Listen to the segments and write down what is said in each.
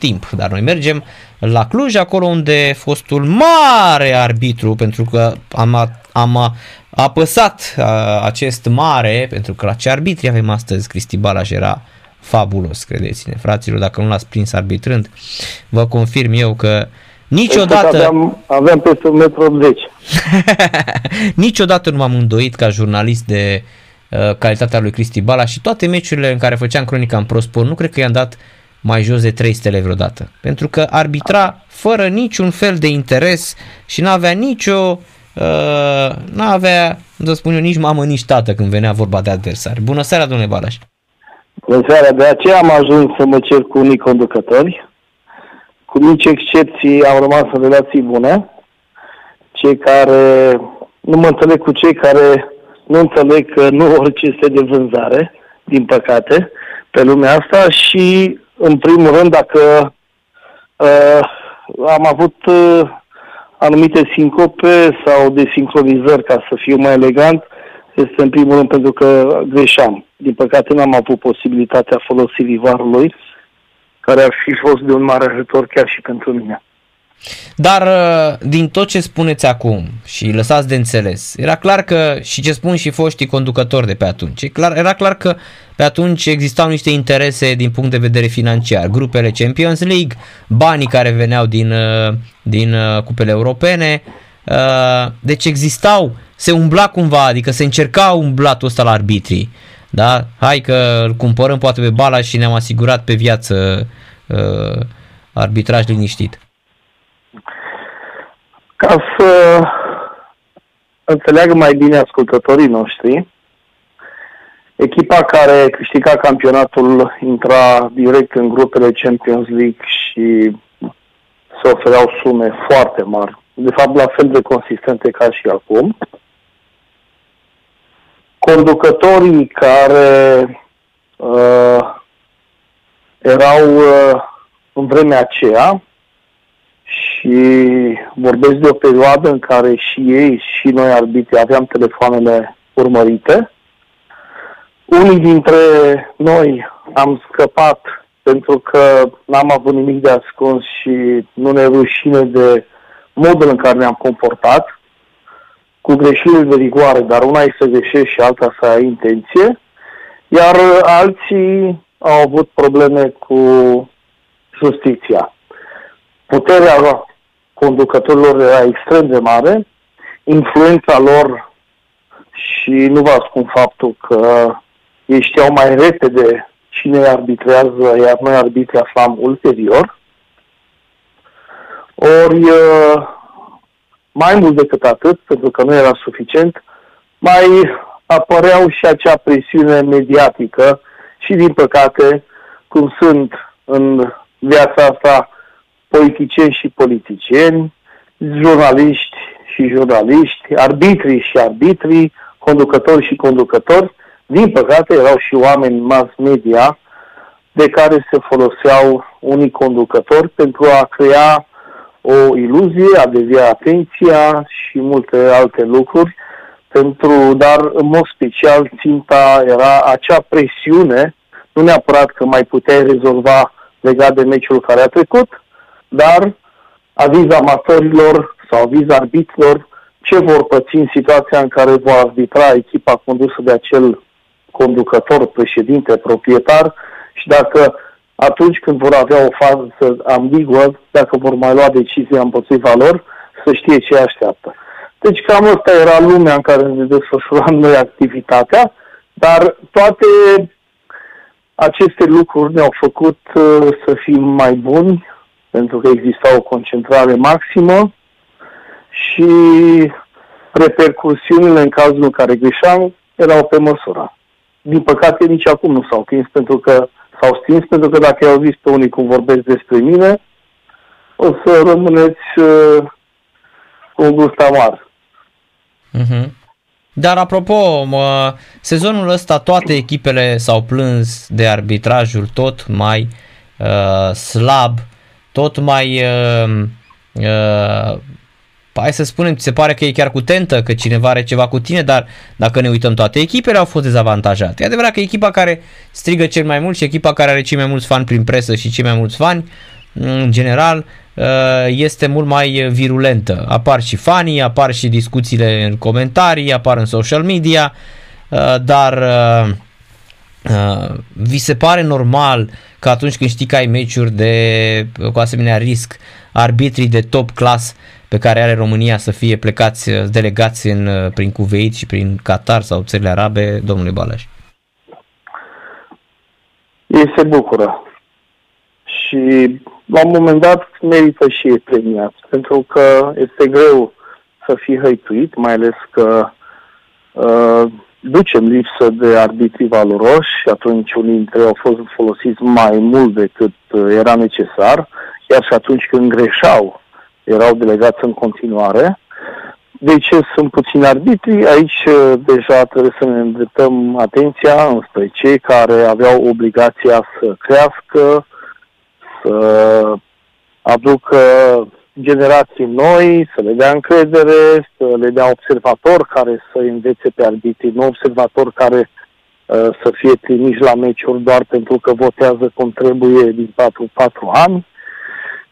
timp, dar noi mergem la Cluj, acolo unde fostul mare arbitru, pentru că am, am apăsat a, acest mare, pentru că la ce arbitri avem astăzi, Cristi Balas era fabulos, credeți-ne, fraților, dacă nu l-ați prins arbitrând, vă confirm eu că niciodată... Aveam, aveam peste 1,80 niciodată nu m-am îndoit ca jurnalist de uh, calitatea lui Cristi Balaș și toate meciurile în care făceam cronica în ProSport, nu cred că i-am dat mai jos de 3 stele vreodată. Pentru că arbitra fără niciun fel de interes și n-avea nicio uh, n-avea, să spun eu, nici mamă, nici tată când venea vorba de adversari. Bună seara, domnule Balaș! Bună seara! De aceea am ajuns să mă cer cu unii conducători. Cu mici excepții am rămas în relații bune. Cei care nu mă înțeleg cu cei care nu înțeleg că nu orice este de vânzare, din păcate, pe lumea asta și, în primul rând, dacă uh, am avut uh, anumite sincope sau desincronizări, ca să fiu mai elegant, este în primul rând pentru că greșeam. Din păcate n-am avut posibilitatea folosirii varului, care ar fi fost de un mare ajutor chiar și pentru mine. Dar uh, din tot ce spuneți acum și lăsați de înțeles, era clar că și ce spun și foștii conducători de pe atunci, clar, era clar că pe atunci existau niște interese din punct de vedere financiar, grupele Champions League, banii care veneau din, uh, din uh, cupele europene, deci existau, se umbla cumva, adică se încerca umblatul ăsta la arbitrii, da? Hai că îl cumpărăm poate pe bala și ne-am asigurat pe viață arbitraj liniștit. Ca să înțeleagă mai bine ascultătorii noștri, echipa care câștiga campionatul intra direct în grupele Champions League și se ofereau sume foarte mari, de fapt la fel de consistente ca și acum. Conducătorii care uh, erau uh, în vremea aceea și vorbesc de o perioadă în care și ei și noi arbitri aveam telefoanele urmărite. Unii dintre noi am scăpat pentru că n-am avut nimic de ascuns și nu ne rușine de modul în care ne-am comportat, cu greșeli de rigoare, dar una e să greșești și alta să ai intenție, iar alții au avut probleme cu justiția. Puterea conducătorilor era extrem de mare, influența lor și nu vă ascund faptul că ei știau mai repede cine arbitrează, iar noi arbitri aflam ulterior. Ori, mai mult decât atât, pentru că nu era suficient, mai apăreau și acea presiune mediatică și, din păcate, cum sunt în viața asta politicieni și politicieni, jurnaliști și jurnaliști, arbitri și arbitri, conducători și conducători. Din păcate, erau și oameni mass media de care se foloseau unii conducători pentru a crea o iluzie, a devia atenția și multe alte lucruri, pentru, dar în mod special ținta era acea presiune, nu neapărat că mai puteai rezolva legat de meciul care a trecut, dar aviz amatorilor sau aviz arbitrilor ce vor păți în situația în care va arbitra echipa condusă de acel conducător, președinte, proprietar și dacă atunci când vor avea o fază ambiguă, dacă vor mai lua decizia împotriva lor, să știe ce așteaptă. Deci cam asta era lumea în care ne desfășuram noi activitatea, dar toate aceste lucruri ne-au făcut uh, să fim mai buni, pentru că exista o concentrare maximă și repercursiunile în cazul în care greșeam erau pe măsură. Din păcate, nici acum nu s-au stins pentru că s-au stins pentru că dacă au zis pe unii cum vorbesc despre mine, o să rămâneți uh, cu un gust amar. Uh-huh. Dar apropo, mă, sezonul ăsta toate echipele s-au plâns de arbitrajul tot mai uh, slab tot mai uh, uh, hai să spunem, se pare că e chiar cu tentă, că cineva are ceva cu tine, dar dacă ne uităm, toate echipele au fost dezavantajate. E adevărat că echipa care strigă cel mai mult și echipa care are cei mai mulți fani prin presă și cei mai mulți fani în general, este mult mai virulentă. Apar și fanii, apar și discuțiile în comentarii, apar în social media, dar vi se pare normal că atunci când știi că ai meciuri de, cu asemenea risc, arbitrii de top class pe care are România să fie plecați, delegați în, prin Cuveit și prin Qatar sau țările arabe, domnule Balaș? Ei se bucură. Și la un moment dat merită și ei premiat, pentru că este greu să fii hăituit, mai ales că uh, ducem lipsă de arbitri valoroși și atunci unii dintre ei au fost folosiți mai mult decât uh, era necesar, iar și atunci când greșeau, erau delegați în continuare. De ce sunt puțini arbitri? Aici uh, deja trebuie să ne îndreptăm atenția înspre cei care aveau obligația să crească, să aducă generații noi, să le dea încredere, să le dea observatori care să învețe pe arbitrii, nu observatori care uh, să fie trimiși la meciuri doar pentru că votează cum trebuie din 4-4 ani.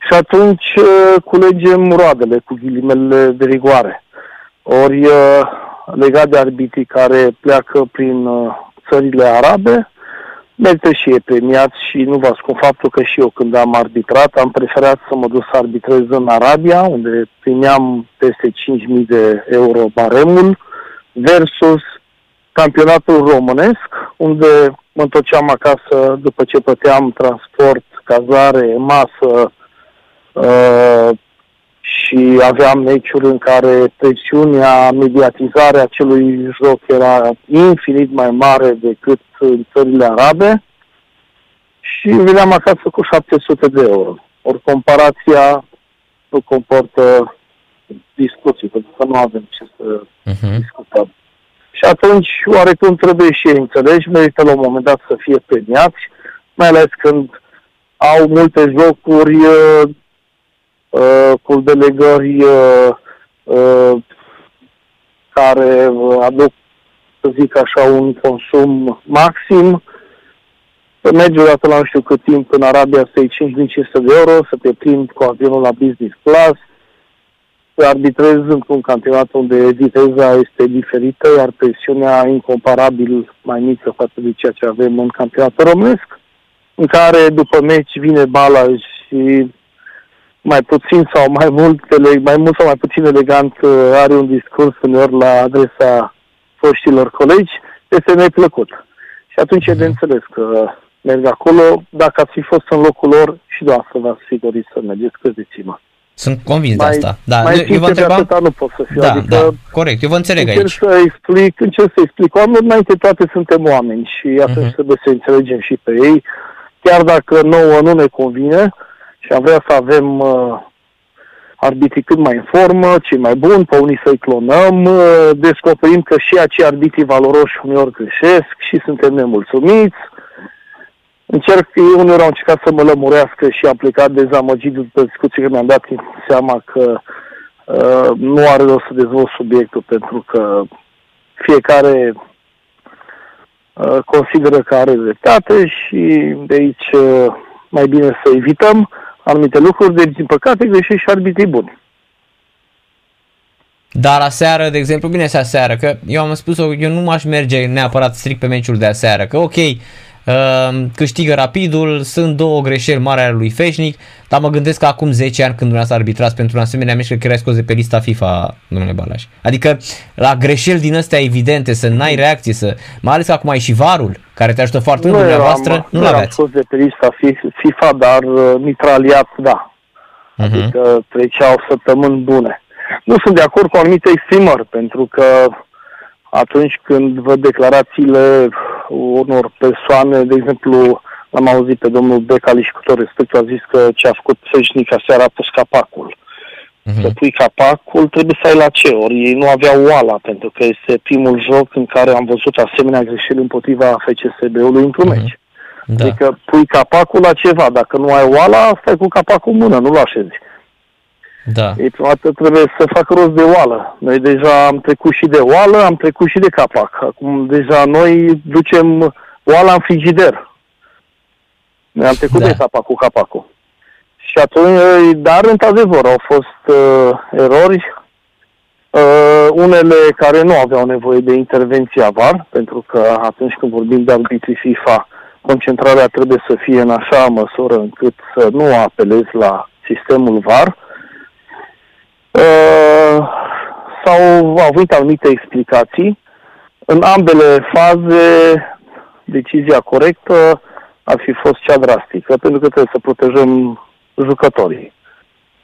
Și atunci uh, culegem roadele cu ghilimele de rigoare. Ori uh, legat de arbitrii care pleacă prin uh, țările arabe, merită și e premiat și nu vă ascund faptul că și eu când am arbitrat am preferat să mă duc să arbitrez în Arabia, unde primeam peste 5.000 de euro baremul, versus campionatul românesc, unde mă întorceam acasă după ce plăteam transport, cazare, masă, uh, și aveam meciuri în care presiunea, mediatizarea acelui joc era infinit mai mare decât în țările arabe și veneam acasă cu 700 de euro. Ori comparația nu comportă discuții, pentru că nu avem ce să uh-huh. discutăm. Și atunci, oarecum trebuie și ei înțelegi, merită la un moment dat să fie premiați, mai ales când au multe jocuri uh, cu delegări uh, uh, care aduc, să zic așa, un consum maxim. Să mergi odată la nu știu cât timp în Arabia să iei 5500 de euro, să te plimbi cu avionul la business class, să arbitrezi într-un campionat unde viteza este diferită, iar presiunea incomparabil mai mică față de ceea ce avem în campionatul românesc, în care după meci vine balaș și mai puțin sau mai mult, mai mult sau mai puțin elegant uh, are un discurs uneori la adresa foștilor colegi, este neplăcut. Și atunci e de mhm. înțeles că merg acolo. Dacă ați fi fost în locul lor, și să v-ați fi dorit să mergeți, crezăți-mă. Sunt convins mai, de asta. Da, mai eu, eu vă întreba... atâta nu pot să fiu. Da, adică da, corect, eu vă înțeleg încerc aici. Să explic, încerc să explic oamenilor, înainte toate suntem oameni și atunci uh-huh. trebuie să înțelegem și pe ei. Chiar dacă nouă nu ne convine, uh, și am vrea să avem uh, arbitrii cât mai în formă, cei mai buni, pe unii să-i clonăm, uh, descoperim că și acei arbitrii valoroși uneori greșesc și suntem nemulțumiți. Încerc, eu uneori am încercat să mă lămurească și am plecat dezamăgit după discuții că mi-am dat seama că uh, nu are rost să dezvolt subiectul pentru că fiecare uh, consideră că are dreptate și de aici uh, mai bine să evităm anumite lucruri, deci, din păcate, greșești și arbitrii buni. Dar aseară, de exemplu, bine să aseară, că eu am spus eu nu m-aș merge neapărat strict pe meciul de aseară, că ok, Ehm, câștigă rapidul, sunt două greșeli mari ale lui Feșnic, dar mă gândesc că acum 10 ani când dumneavoastră arbitrați pentru un asemenea meci, cred că era scos de pe lista FIFA, domnule Balaș. Adică la greșeli din astea evidente, să n-ai reacție, să, mai ales că acum ai și varul, care te ajută foarte mult dumneavoastră, nu, nu l-aveați. scos de pe lista FIFA, dar uh, mitraliat, da. Uh-huh. Adică treceau săptămâni bune. Nu sunt de acord cu anumite exprimări, pentru că atunci când văd declarațiile unor persoane, de exemplu, l-am auzit pe domnul Becali și cu tot respectul a zis că ce a făcut Feșnica seara a pus capacul. Uh-huh. Să pui capacul, trebuie să ai la ce, ori ei nu aveau oala, pentru că este primul joc în care am văzut asemenea greșeli împotriva FCSB-ului într-un uh-huh. meci. Da. Adică pui capacul la ceva, dacă nu ai oala, stai cu capacul în mână, nu-l așezi. Da. Ei, prima dată trebuie să fac rost de oală. Noi deja am trecut și de oală, am trecut și de capac. Acum deja noi ducem oala în frigider. Noi am trecut da. de etapa cu capacul. Și atunci, dar într-adevăr au fost uh, erori, uh, unele care nu aveau nevoie de intervenția VAR, pentru că atunci când vorbim de arbitrii FIFA, concentrarea trebuie să fie în așa măsură încât să nu apelezi la sistemul VAR. Uh, s-au avut anumite explicații. În ambele faze, decizia corectă ar fi fost cea drastică, pentru că trebuie să protejăm jucătorii.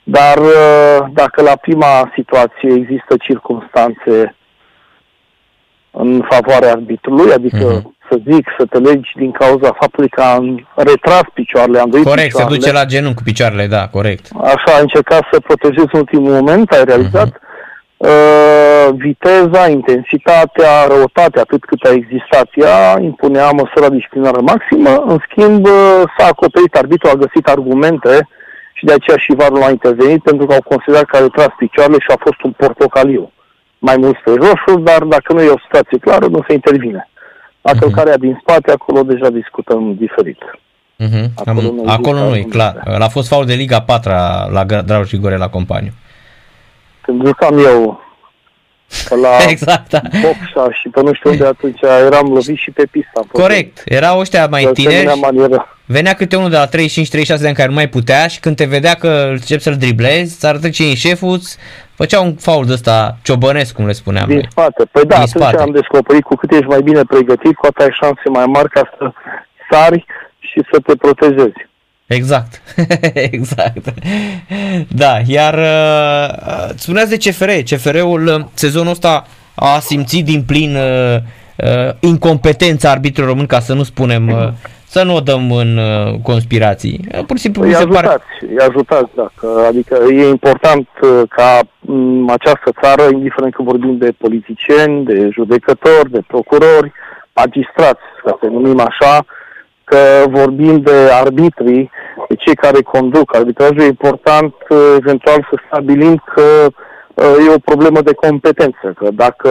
Dar uh, dacă la prima situație există circunstanțe în favoarea arbitrului, adică uh-huh. Să zic, să te legi din cauza faptului că am retras picioarele, am Corect, picioarele, se duce la genunchi cu picioarele, da, corect. Așa, a încercat să protejezi în ultimul moment, ai realizat. Uh-huh. Uh, viteza, intensitatea, răutatea, atât cât a existat ea, impunea măsura disciplinară maximă. În schimb, uh, s-a acoperit, arbitrul a găsit argumente și de aceea și varul a intervenit pentru că au considerat că a retras picioarele și a fost un portocaliu. Mai mult pe roșu, dar dacă nu e o situație clară, nu se intervine. La uh-huh. călcarea din spate, acolo deja discutăm diferit. Uh-huh. Acolo, Am, nu, acolo nu e, clar. A fost faul de Liga 4 la Dragul și Gore la companiu. Când jucam eu la exact, da. boxa și pe nu știu unde atunci eram lovit și pe pista. Corect, erau ăștia mai tineri, venea câte unul de la 35-36 de ani care nu mai putea și când te vedea că încep să-l driblezi, să arătă ce e șeful, făcea un faul de ăsta ciobănesc, cum le spuneam Din noi. spate, păi da, Din atunci spate. am descoperit cu cât ești mai bine pregătit, cu atât ai șanse mai mari ca să sari și să te protejezi. Exact, exact. Da, iar uh, spuneați de CFR. CFR-ul uh, sezonul ăsta a simțit din plin uh, uh, incompetența arbitrului român, ca să nu spunem, uh, să nu o dăm în uh, conspirații. Uh, pur și simplu păi se ajutați, pare... îi ajutați, dacă, adică e important uh, ca um, această țară, indiferent că vorbim de politicieni, de judecători, de procurori, magistrați, ca să numim așa, că vorbim de arbitrii, de cei care conduc arbitrajul, e important uh, eventual să stabilim că uh, e o problemă de competență, că dacă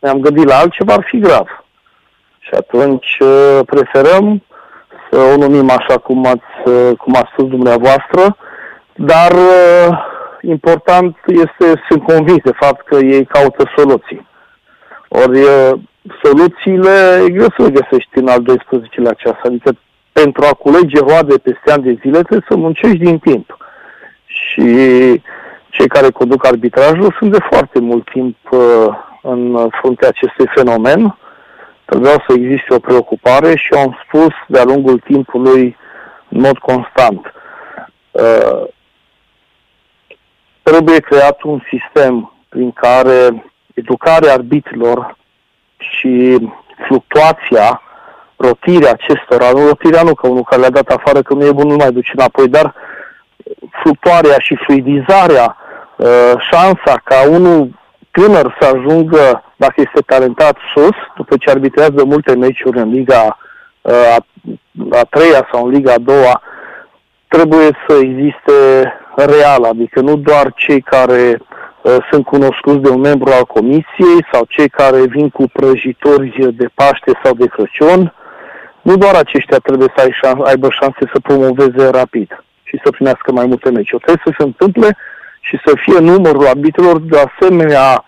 ne-am gândit la altceva ar fi grav. Și atunci uh, preferăm să o numim așa cum ați, cum a spus dumneavoastră, dar important este, sunt convins de fapt că ei caută soluții. Ori soluțiile e greu să le găsești în al 12-lea ceas. Adică pentru a culege roade peste ani de zile trebuie să muncești din timp. Și cei care conduc arbitrajul sunt de foarte mult timp uh, în fruntea acestui fenomen. Trebuia să existe o preocupare și am spus de-a lungul timpului în mod constant. Uh, trebuie creat un sistem prin care educarea arbitrilor și fluctuația, rotirea acestora, nu rotirea nu că unul care le-a dat afară că nu e bun nu mai duce înapoi, dar fluctuarea și fluidizarea, uh, șansa ca unul tânăr să ajungă, dacă este talentat, sus, după ce arbitrează multe meciuri în Liga uh, a, a treia sau în Liga a doua, trebuie să existe real, adică nu doar cei care Uh, sunt cunoscuți de un membru al comisiei sau cei care vin cu prăjitori de Paște sau de Crăciun. Nu doar aceștia trebuie să aibă șanse să promoveze rapid și să primească mai multe meci. Trebuie să se întâmple și să fie numărul arbitrilor de asemenea,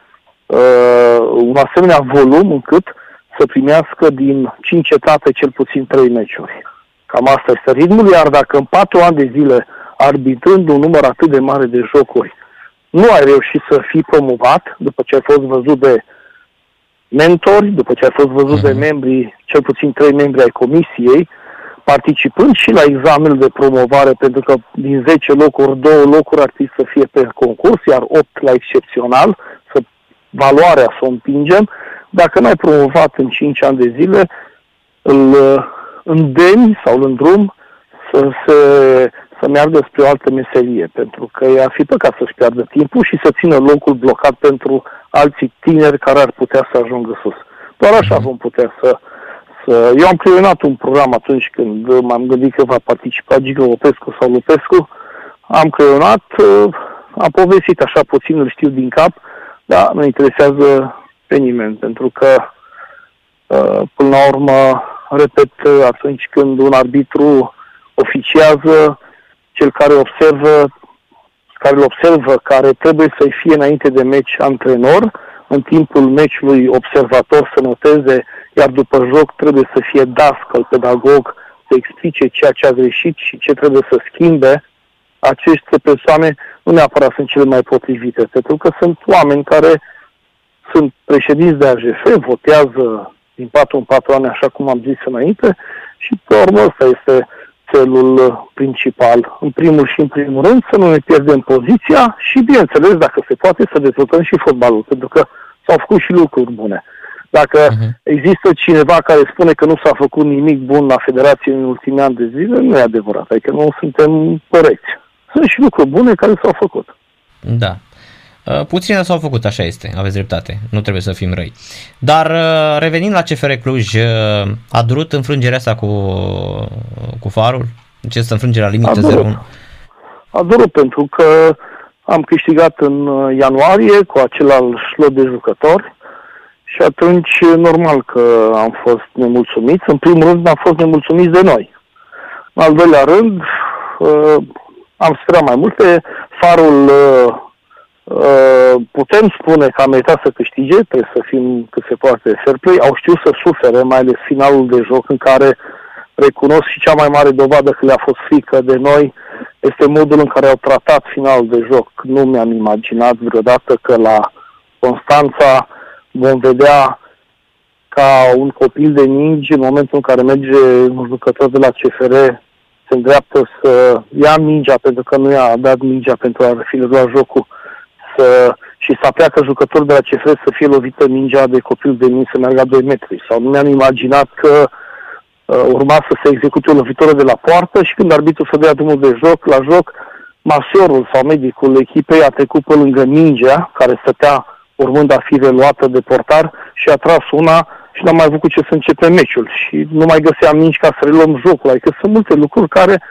uh, un asemenea volum încât să primească din 5 etape cel puțin 3 meciuri. Cam asta este ritmul, iar dacă în 4 ani de zile arbitrând un număr atât de mare de jocuri nu ai reușit să fii promovat după ce ai fost văzut de mentori, după ce ai fost văzut uh-huh. de mhm. membri, cel puțin trei membri ai comisiei, participând și la examenul de promovare, pentru că din 10 locuri, două locuri ar trebui să fie pe concurs, iar 8 la excepțional, să valoarea să o împingem. Dacă n-ai promovat în 5 ani de zile, îl îndemni sau îl îndrum să se să meargă spre o altă meserie, pentru că ar fi păcat să-și piardă timpul și să țină locul blocat pentru alții tineri care ar putea să ajungă sus. Doar așa mhm. vom putea să... să... Eu am creionat un program atunci când m-am gândit că va participa Giga Lupescu sau Lupescu. Am creionat, am povestit așa puțin, îl știu din cap, dar nu interesează pe nimeni, pentru că până la urmă, repet, atunci când un arbitru oficiază, cel care observă care îl observă, care trebuie să-i fie înainte de meci antrenor, în timpul meciului observator să noteze, iar după joc trebuie să fie dascăl, pedagog, să explice ceea ce a greșit și ce trebuie să schimbe, aceste persoane nu neapărat sunt cele mai potrivite, pentru că sunt oameni care sunt președinți de AGF, votează din 4 în 4 ani, așa cum am zis înainte, și pe urmă ăsta este celul principal. În primul și în primul rând să nu ne pierdem poziția și, bineînțeles, dacă se poate, să dezvoltăm și fotbalul, pentru că s-au făcut și lucruri bune. Dacă uh-huh. există cineva care spune că nu s-a făcut nimic bun la Federație în ultimii ani de zile, nu e adevărat, adică nu suntem corecți. Sunt și lucruri bune care s-au făcut. Da. Uh, puține s-au făcut, așa este, aveți dreptate, nu trebuie să fim răi. Dar uh, revenind la CFR Cluj, uh, a durut înfrângerea asta cu, cu farul? Ce este înfrângerea limită 0-1? A durut pentru că am câștigat în ianuarie cu același slot de jucători și atunci normal că am fost nemulțumiți. În primul rând am fost nemulțumiți de noi. În al doilea rând am sperat mai multe. Farul Uh, putem spune că a meritat să câștige, trebuie să fim cât se poate de fair play, au știut să sufere, mai ales finalul de joc în care recunosc și cea mai mare dovadă că le-a fost frică de noi este modul în care au tratat finalul de joc. Nu mi-am imaginat vreodată că la Constanța vom vedea ca un copil de mingi în momentul în care merge un jucător de la CFR se îndreaptă să ia mingea pentru că nu i-a dat mingea pentru a fi luat jocul să, și să pleacă jucători de la CFR să fie lovită mingea de copil de mine să meargă 2 metri. Sau nu mi-am imaginat că uh, urma să se execute o lovitură de la poartă și când arbitru să dea drumul de joc, la joc, masiorul sau medicul echipei a trecut pe lângă mingea care stătea urmând a fi reluată de portar și a tras una și n-am mai avut cu ce să începe meciul și nu mai găseam mingi ca să reluăm jocul. Adică sunt multe lucruri care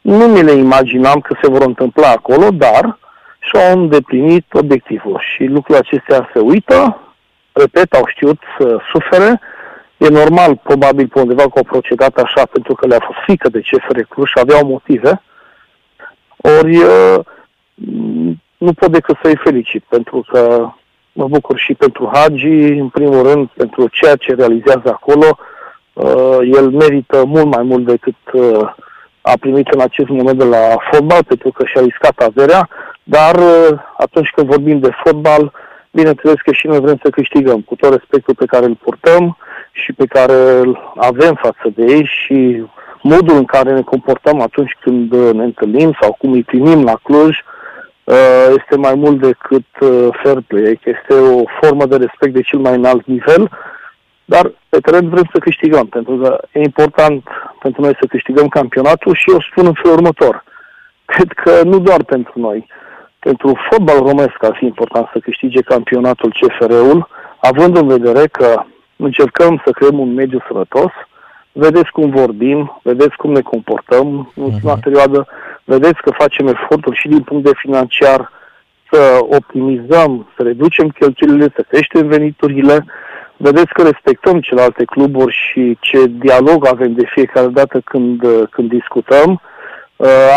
nu mi le imaginam că se vor întâmpla acolo, dar și au îndeplinit obiectivul. Și lucrurile acestea se uită, repet, au știut să sufere. E normal, probabil, pe undeva că au procedat așa pentru că le-a fost frică de CFR Cluj și aveau motive. Ori nu pot decât să-i felicit, pentru că mă bucur și pentru Hagi, în primul rând, pentru ceea ce realizează acolo. El merită mult mai mult decât a primit în acest moment de la fotbal, pentru că și-a riscat averea. Dar uh, atunci când vorbim de fotbal, bineînțeles că și noi vrem să câștigăm, cu tot respectul pe care îl purtăm și pe care îl avem față de ei și modul în care ne comportăm atunci când uh, ne întâlnim sau cum îi primim la Cluj, uh, este mai mult decât fair play, este o formă de respect de cel mai înalt nivel, dar pe teren vrem să câștigăm, pentru că e important pentru noi să câștigăm campionatul și eu spun în felul următor. Cred că nu doar pentru noi, pentru fotbal românesc ar fi important să câștige campionatul CFR-ul, având în vedere că încercăm să creăm un mediu sănătos, vedeți cum vorbim, vedeți cum ne comportăm în ultima uh-huh. perioadă, vedeți că facem eforturi și din punct de financiar să optimizăm, să reducem cheltuielile, să creștem veniturile, vedeți că respectăm celelalte cluburi și ce dialog avem de fiecare dată când, când discutăm, Uh,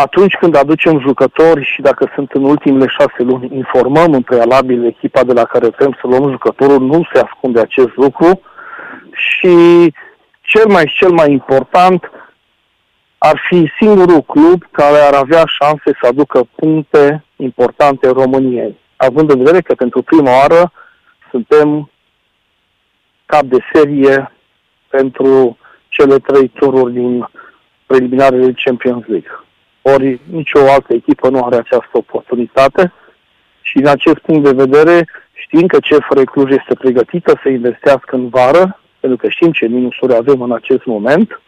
atunci când aducem jucători și dacă sunt în ultimele șase luni, informăm în prealabil echipa de la care vrem să luăm jucătorul, nu se ascunde acest lucru și cel mai cel mai important ar fi singurul club care ar avea șanse să aducă puncte importante României, având în vedere că pentru prima oară suntem cap de serie pentru cele trei tururi din preliminarele Champions League. Ori nicio altă echipă nu are această oportunitate și în acest punct de vedere știm că CFR Cluj este pregătită să investească în vară, pentru că știm ce minusuri avem în acest moment,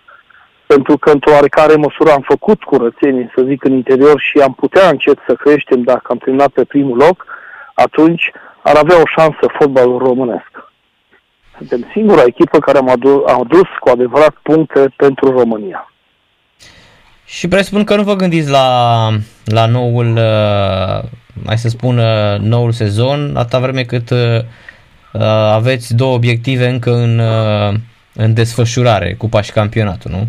pentru că într-o oarecare măsură am făcut curățenie, să zic, în interior și am putea încet să creștem dacă am terminat pe primul loc, atunci ar avea o șansă fotbalul românesc. Suntem singura echipă care am adus, am adus cu adevărat puncte pentru România. Și presupun că nu vă gândiți la, la noul, uh, mai să spun, uh, noul sezon, atâta vreme cât uh, aveți două obiective încă în, în desfășurare, cupa și campionatul, nu?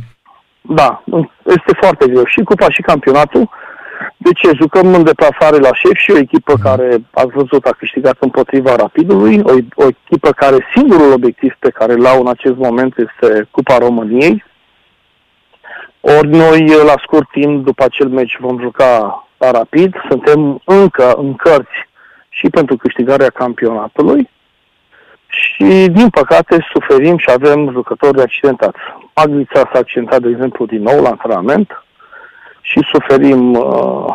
Da, este foarte greu. Și cupa și campionatul. De ce? Jucăm în deplasare la șef și o echipă mm. care, ați văzut, a câștigat împotriva Rapidului, o, o echipă care singurul obiectiv pe care l-au în acest moment este Cupa României. Ori noi, la scurt timp, după acel meci, vom juca la Rapid. Suntem încă în cărți și pentru câștigarea campionatului și, din păcate, suferim și avem jucători accidentați. Maglița s-a accidentat, de exemplu, din nou la antrenament și suferim uh,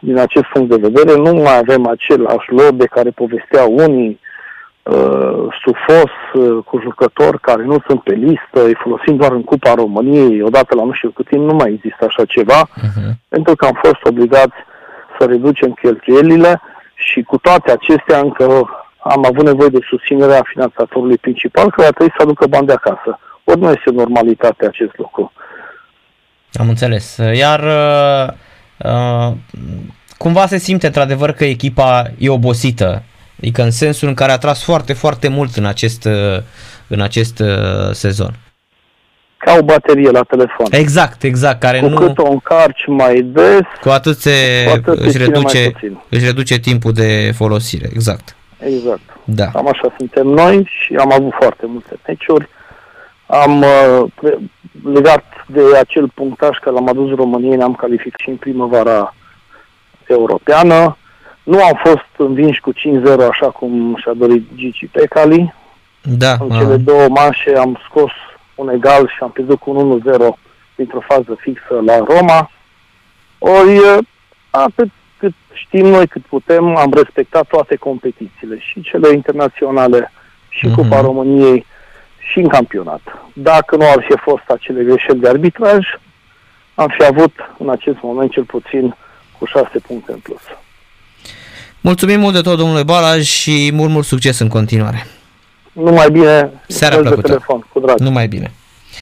din acest punct de vedere. Nu mai avem același lor de care povesteau unii, uh, sufos uh, cu jucători care nu sunt pe listă, îi folosim doar în Cupa României, odată la nu știu cât timp, nu mai există așa ceva, uh-huh. pentru că am fost obligați să reducem cheltuielile și cu toate acestea încă am avut nevoie de susținerea finanțatorului principal care a trebuit să aducă bani de acasă. Ori nu este normalitate acest lucru. Am înțeles. Iar uh, uh, cumva se simte într-adevăr că echipa e obosită. Adică în sensul în care a tras foarte, foarte mult în acest, uh, în acest uh, sezon. Ca o baterie la telefon. Exact, exact. Care cu nu... cât o încarci mai des, cu atât, se, cu atât își, reduce, își reduce timpul de folosire. Exact. Exact. Da. Cam așa suntem noi și am avut foarte multe meciuri. Am uh, legat de acel punctaj că l-am adus României, ne-am calificat și în primăvara europeană. Nu am fost învinși cu 5-0 așa cum și-a dorit Gigi Pecali. Da. În cele două manșe am scos un egal și am pierdut cu 1-0 dintr-o fază fixă la Roma. Ori atât cât știm noi, cât putem, am respectat toate competițiile, și cele internaționale, și uh-huh. Cupa României, și în campionat. Dacă nu ar fi fost acele greșeli de arbitraj, am fi avut în acest moment cel puțin cu șase puncte în plus. Mulțumim mult de tot, domnule Balaj, și mult, mult succes în continuare. Numai bine. Seara plăcută. Telefon, cu drag. Numai bine.